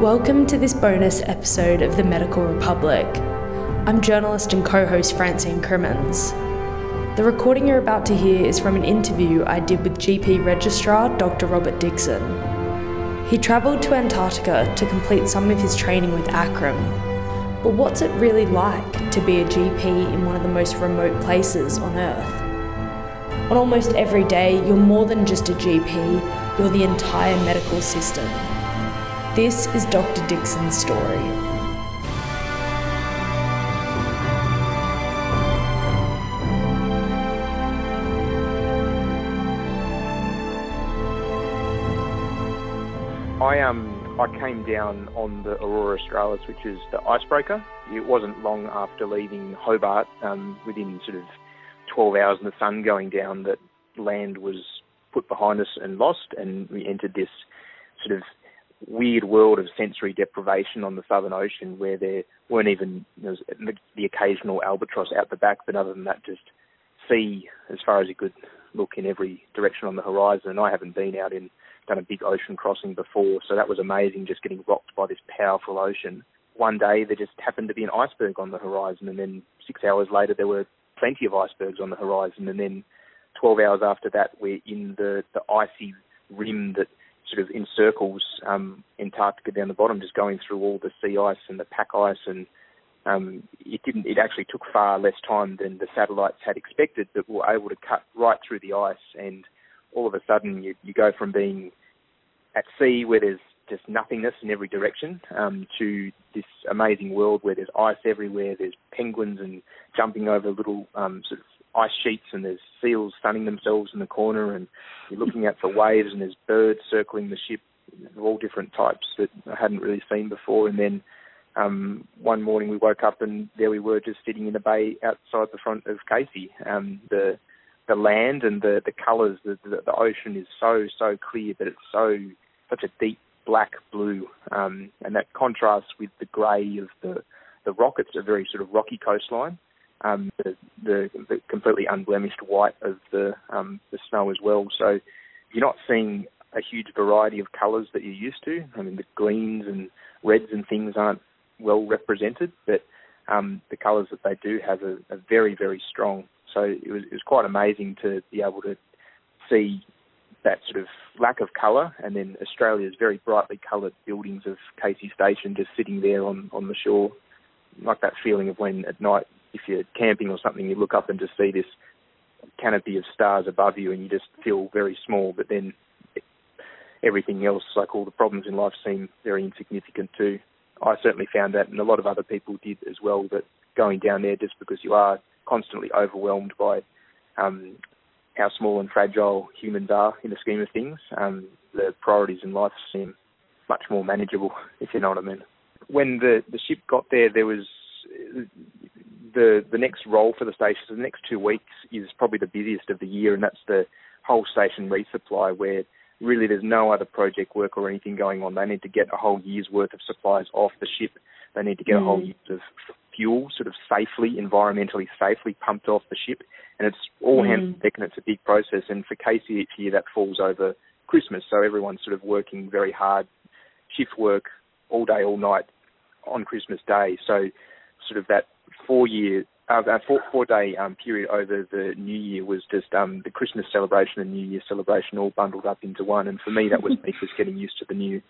Welcome to this bonus episode of The Medical Republic. I'm journalist and co host Francine Crimmins. The recording you're about to hear is from an interview I did with GP Registrar Dr. Robert Dickson. He travelled to Antarctica to complete some of his training with ACRRM. But what's it really like to be a GP in one of the most remote places on Earth? On almost every day, you're more than just a GP, you're the entire medical system. This is Dr. Dickson's story. I um I came down on the Aurora Australis, which is the icebreaker. It wasn't long after leaving Hobart, um, within sort of 12 hours in the sun going down, that land was put behind us and lost, and we entered this sort of weird world of sensory deprivation on the Southern Ocean where there weren't even the occasional albatross out the back, but other than that, just sea as far as you could look in every direction on the horizon. And I haven't been out in done a big ocean crossing before, so that was amazing, just getting rocked by this powerful ocean. One day there just happened to be an iceberg on the horizon, and then six hours later there were plenty of icebergs on the horizon, and then 12 hours after that we're in the the icy rim that sort of encircles um, Antarctica down the bottom, just going through all the sea ice and the pack ice, and um, it didn't. It actually took far less time than the satellites had expected, but we were able to cut right through the ice, and all of a sudden you, you go from being at sea where there's just nothingness in every direction um, to this amazing world where there's ice everywhere. There's penguins and jumping over little um, sort of ice sheets and there's seals sunning themselves in the corner and you're looking out for waves and there's birds circling the ship of all different types that I hadn't really seen before and then um, one morning we woke up and there we were just sitting in a bay outside the front of Casey. Um, the the land and the the colours, the, the the ocean is so so clear, but it's so such a deep black blue, um, and that contrasts with the grey of the the rock. It's a very sort of rocky coastline, um, the, the, the completely unblemished white of the um, the snow as well. So you're not seeing a huge variety of colours that you're used to. I mean, the greens and reds and things aren't well represented, but um, the colours that they do have are, are very, very strong. So it was, it was quite amazing to be able to see that sort of lack of colour, and then Australia's very brightly coloured buildings of Casey Station just sitting there on, on the shore, like that feeling of when at night if you're camping or something, you look up and just see this canopy of stars above you, and you just feel very small. But then everything else, like all the problems in life, seem very insignificant too. I certainly found that, and a lot of other people did as well. That going down there just because you are constantly overwhelmed by um, how small and fragile humans are in the scheme of things, um, the priorities in life seem much more manageable, if you know what I mean. When the the ship got there, there was the the next role for the station, so the next two weeks is probably the busiest of the year, and that's the whole station resupply, where really there's no other project work or anything going on. They need to get a whole year's worth of supplies off the ship. They need to get mm. a whole year's year of fuel, sort of safely, environmentally safely pumped off the ship, and it's all mm. hands on deck, and it's a big process. And for Casey each year, that falls over Christmas, so everyone's sort of working very hard, shift work all day, all night on Christmas Day. So sort of that four year uh, four four day um, period over the New Year was just um, the Christmas celebration and New Year celebration all bundled up into one. And for me, that was me just getting used to the new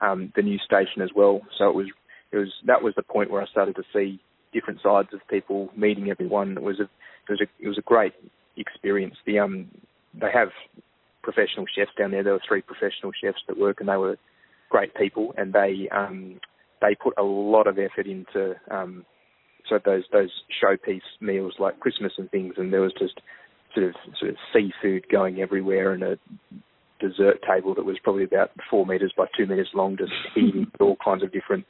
um, the new station as well. So it was it was that was the point where I started to see different sides of people, meeting everyone. It was a it was a it was a great experience. The um they have professional chefs down there. There were three professional chefs that work, and they were great people, and they um they put a lot of effort into um so those those showpiece meals like Christmas and things, and there was just sort of sort of seafood going everywhere, and a dessert table that was probably about four meters by two meters long, just heaving all kinds of different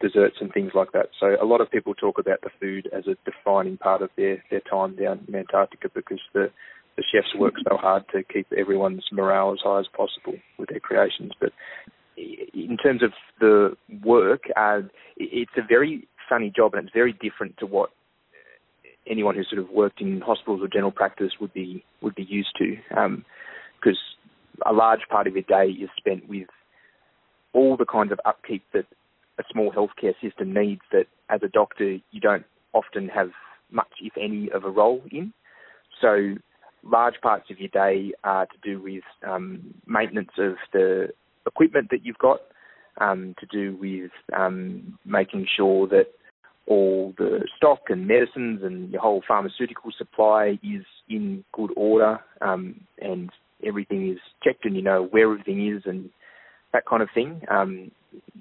desserts and things like that. So a lot of people talk about the food as a defining part of their their time down in Antarctica because the the chefs work so hard to keep everyone's morale as high as possible with their creations. But in terms of the work, uh, it's a very funny job, and it's very different to what anyone who's sort of worked in hospitals or general practice would be would be used to, because um, a large part of your day is spent with all the kinds of upkeep that a small healthcare system needs that as a doctor you don't often have much, if any, of a role in. So large parts of your day are to do with um, maintenance of the equipment that you've got, um, to do with um, making sure that all the stock and medicines and your whole pharmaceutical supply is in good order um, and everything is checked and you know where everything is and that kind of thing. Um,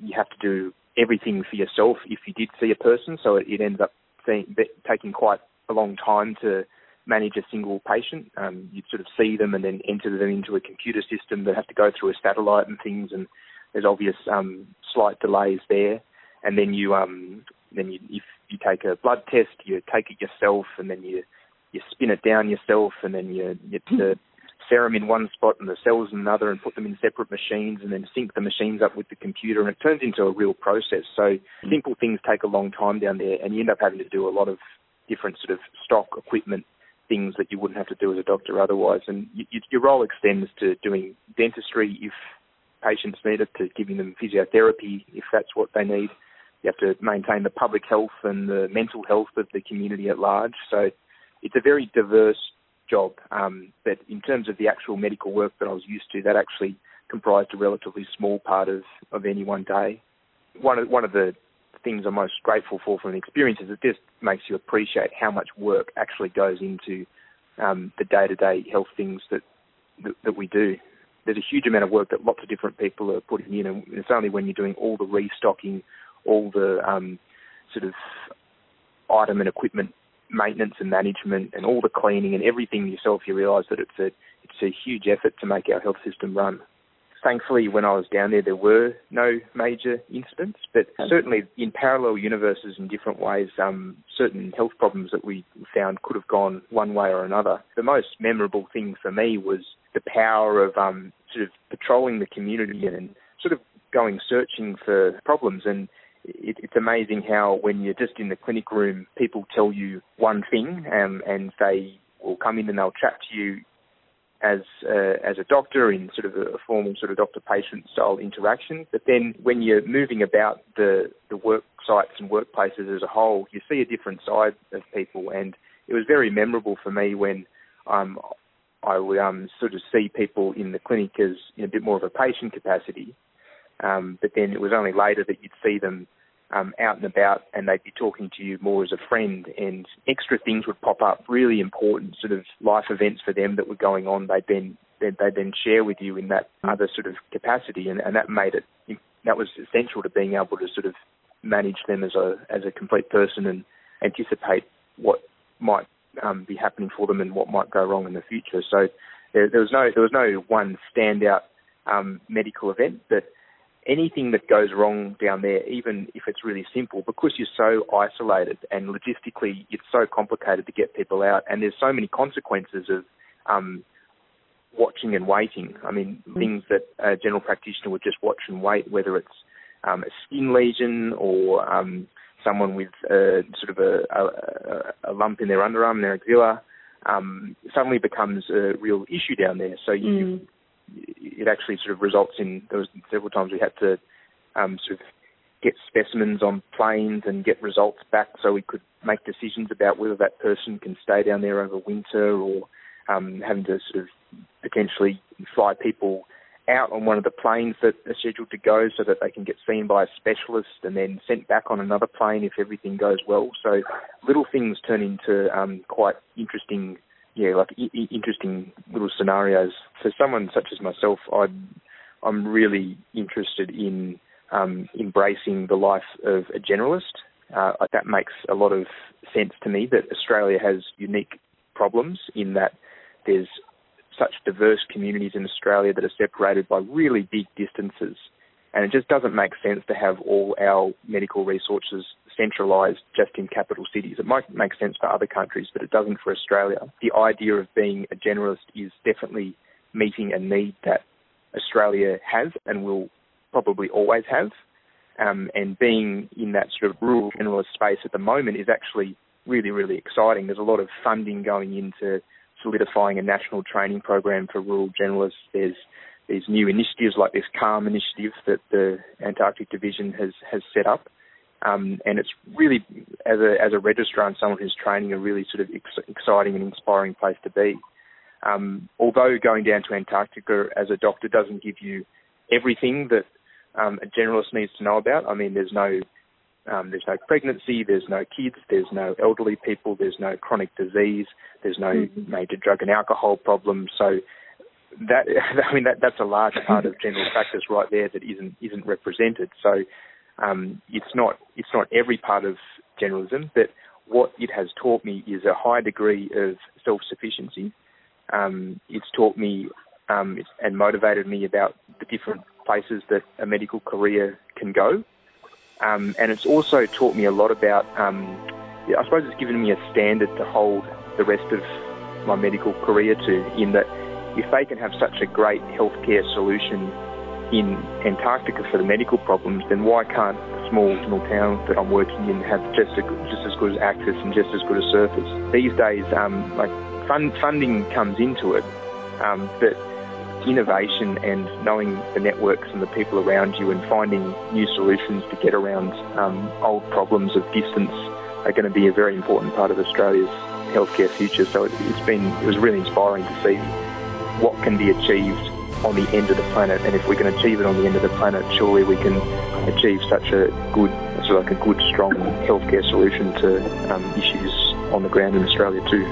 you have to do everything for yourself if you did see a person, so it, it ends up seeing, taking quite a long time to manage a single patient. Um, you'd sort of see them and then enter them into a computer system that have to go through a satellite and things, and there's obvious um, slight delays there. And then you, um, then you, if you take a blood test, you take it yourself, and then you you spin it down yourself, and then you you to serum in one spot and the cells in another, and put them in separate machines, and then sync the machines up with the computer, and it turns into a real process. So mm. simple things take a long time down there, and you end up having to do a lot of different sort of stock equipment things that you wouldn't have to do as a doctor otherwise. And you, you, your role extends to doing dentistry if patients need it, to giving them physiotherapy if that's what they need. You have to maintain the public health and the mental health of the community at large. So it's a very diverse job. Um, but in terms of the actual medical work that I was used to, that actually comprised a relatively small part of, of any one day. One of, one of the things I'm most grateful for from the experience is it just makes you appreciate how much work actually goes into um, the day-to-day health things that, that, that we do. There's a huge amount of work that lots of different people are putting in, and it's only when you're doing all the restocking, all the um, sort of item and equipment maintenance and management, and all the cleaning and everything yourself, you realise that it's a it's a huge effort to make our health system run. Thankfully, when I was down there, there were no major incidents, but certainly in parallel universes in different ways, um, certain health problems that we found could have gone one way or another. The most memorable thing for me was the power of um, sort of patrolling the community and sort of going searching for problems. And it, it's amazing how when you're just in the clinic room, people tell you one thing um, and they will come in and they'll chat to you as uh, as a doctor in sort of a formal sort of doctor patient style interaction. But then when you're moving about the the work sites and workplaces as a whole, you see a different side of people, and it was very memorable for me when um, I would um, sort of see people in the clinic as in a bit more of a patient capacity. Um, but then it was only later that you'd see them um, out and about and they'd be talking to you more as a friend and extra things would pop up, really important sort of life events for them that were going on. They'd then they'd, they'd then share with you in that other sort of capacity and, and that made it that was essential to being able to sort of manage them as a as a complete person and anticipate what might um, be happening for them and what might go wrong in the future. So there, there was no there was no one standout um, medical event, but anything that goes wrong down there, even if it's really simple, because you're so isolated and logistically it's so complicated to get people out, and there's so many consequences of um, watching and waiting. I mean, mm. things that a general practitioner would just watch and wait, whether it's um, a skin lesion or um, someone with a, sort of a, a, a, lump in their underarm, their axilla, um, suddenly becomes a real issue down there. So you, mm it actually sort of results in there was several times we had to um, sort of get specimens on planes and get results back so we could make decisions about whether that person can stay down there over winter or um, having to sort of potentially fly people out on one of the planes that are scheduled to go so that they can get seen by a specialist and then sent back on another plane if everything goes well. So little things turn into um, quite interesting yeah, like I- interesting little scenarios. For someone such as myself, I'm I'm really interested in um, embracing the life of a generalist. Uh, that makes a lot of sense to me. That Australia has unique problems in that there's such diverse communities in Australia that are separated by really big distances. And it just doesn't make sense to have all our medical resources centralised just in capital cities. It might make sense for other countries, but it doesn't for Australia. The idea of being a generalist is definitely meeting a need that Australia has and will probably always have. Um, and being in that sort of rural generalist space at the moment is actually really, really exciting. There's a lot of funding going into solidifying a national training program for rural generalists. There's these new initiatives like this CALM initiative that the Antarctic Division has, has set up. Um, and it's really, as a, as a registrar and someone who's training, a really sort of ex- exciting and inspiring place to be. Um, although going down to Antarctica as a doctor doesn't give you everything that um, a generalist needs to know about. I mean, there's no um, there's no pregnancy, there's no kids, there's no elderly people, there's no chronic disease, there's no mm-hmm. major drug and alcohol problems. So that I mean that that's a large part of general practice right there that isn't isn't represented. So um, it's not it's not every part of generalism, but what it has taught me is a high degree of self sufficiency. Um, it's taught me um, and motivated me about the different places that a medical career can go. Um, and it's also taught me a lot about, um, I suppose it's given me a standard to hold the rest of my medical career to, in that if they can have such a great healthcare solution in Antarctica for the medical problems, then why can't small small town that I'm working in have just a, just as good access and just as good a surface? These days, um, like fund, funding comes into it, um, but innovation and knowing the networks and the people around you and finding new solutions to get around um, old problems of distance are going to be a very important part of Australia's healthcare future. So it, has been it was really inspiring to see what can be achieved on the end of the planet, and if we can achieve it on the end of the planet, surely we can achieve such a good, sort of like a good, strong healthcare solution to um, issues on the ground in Australia too.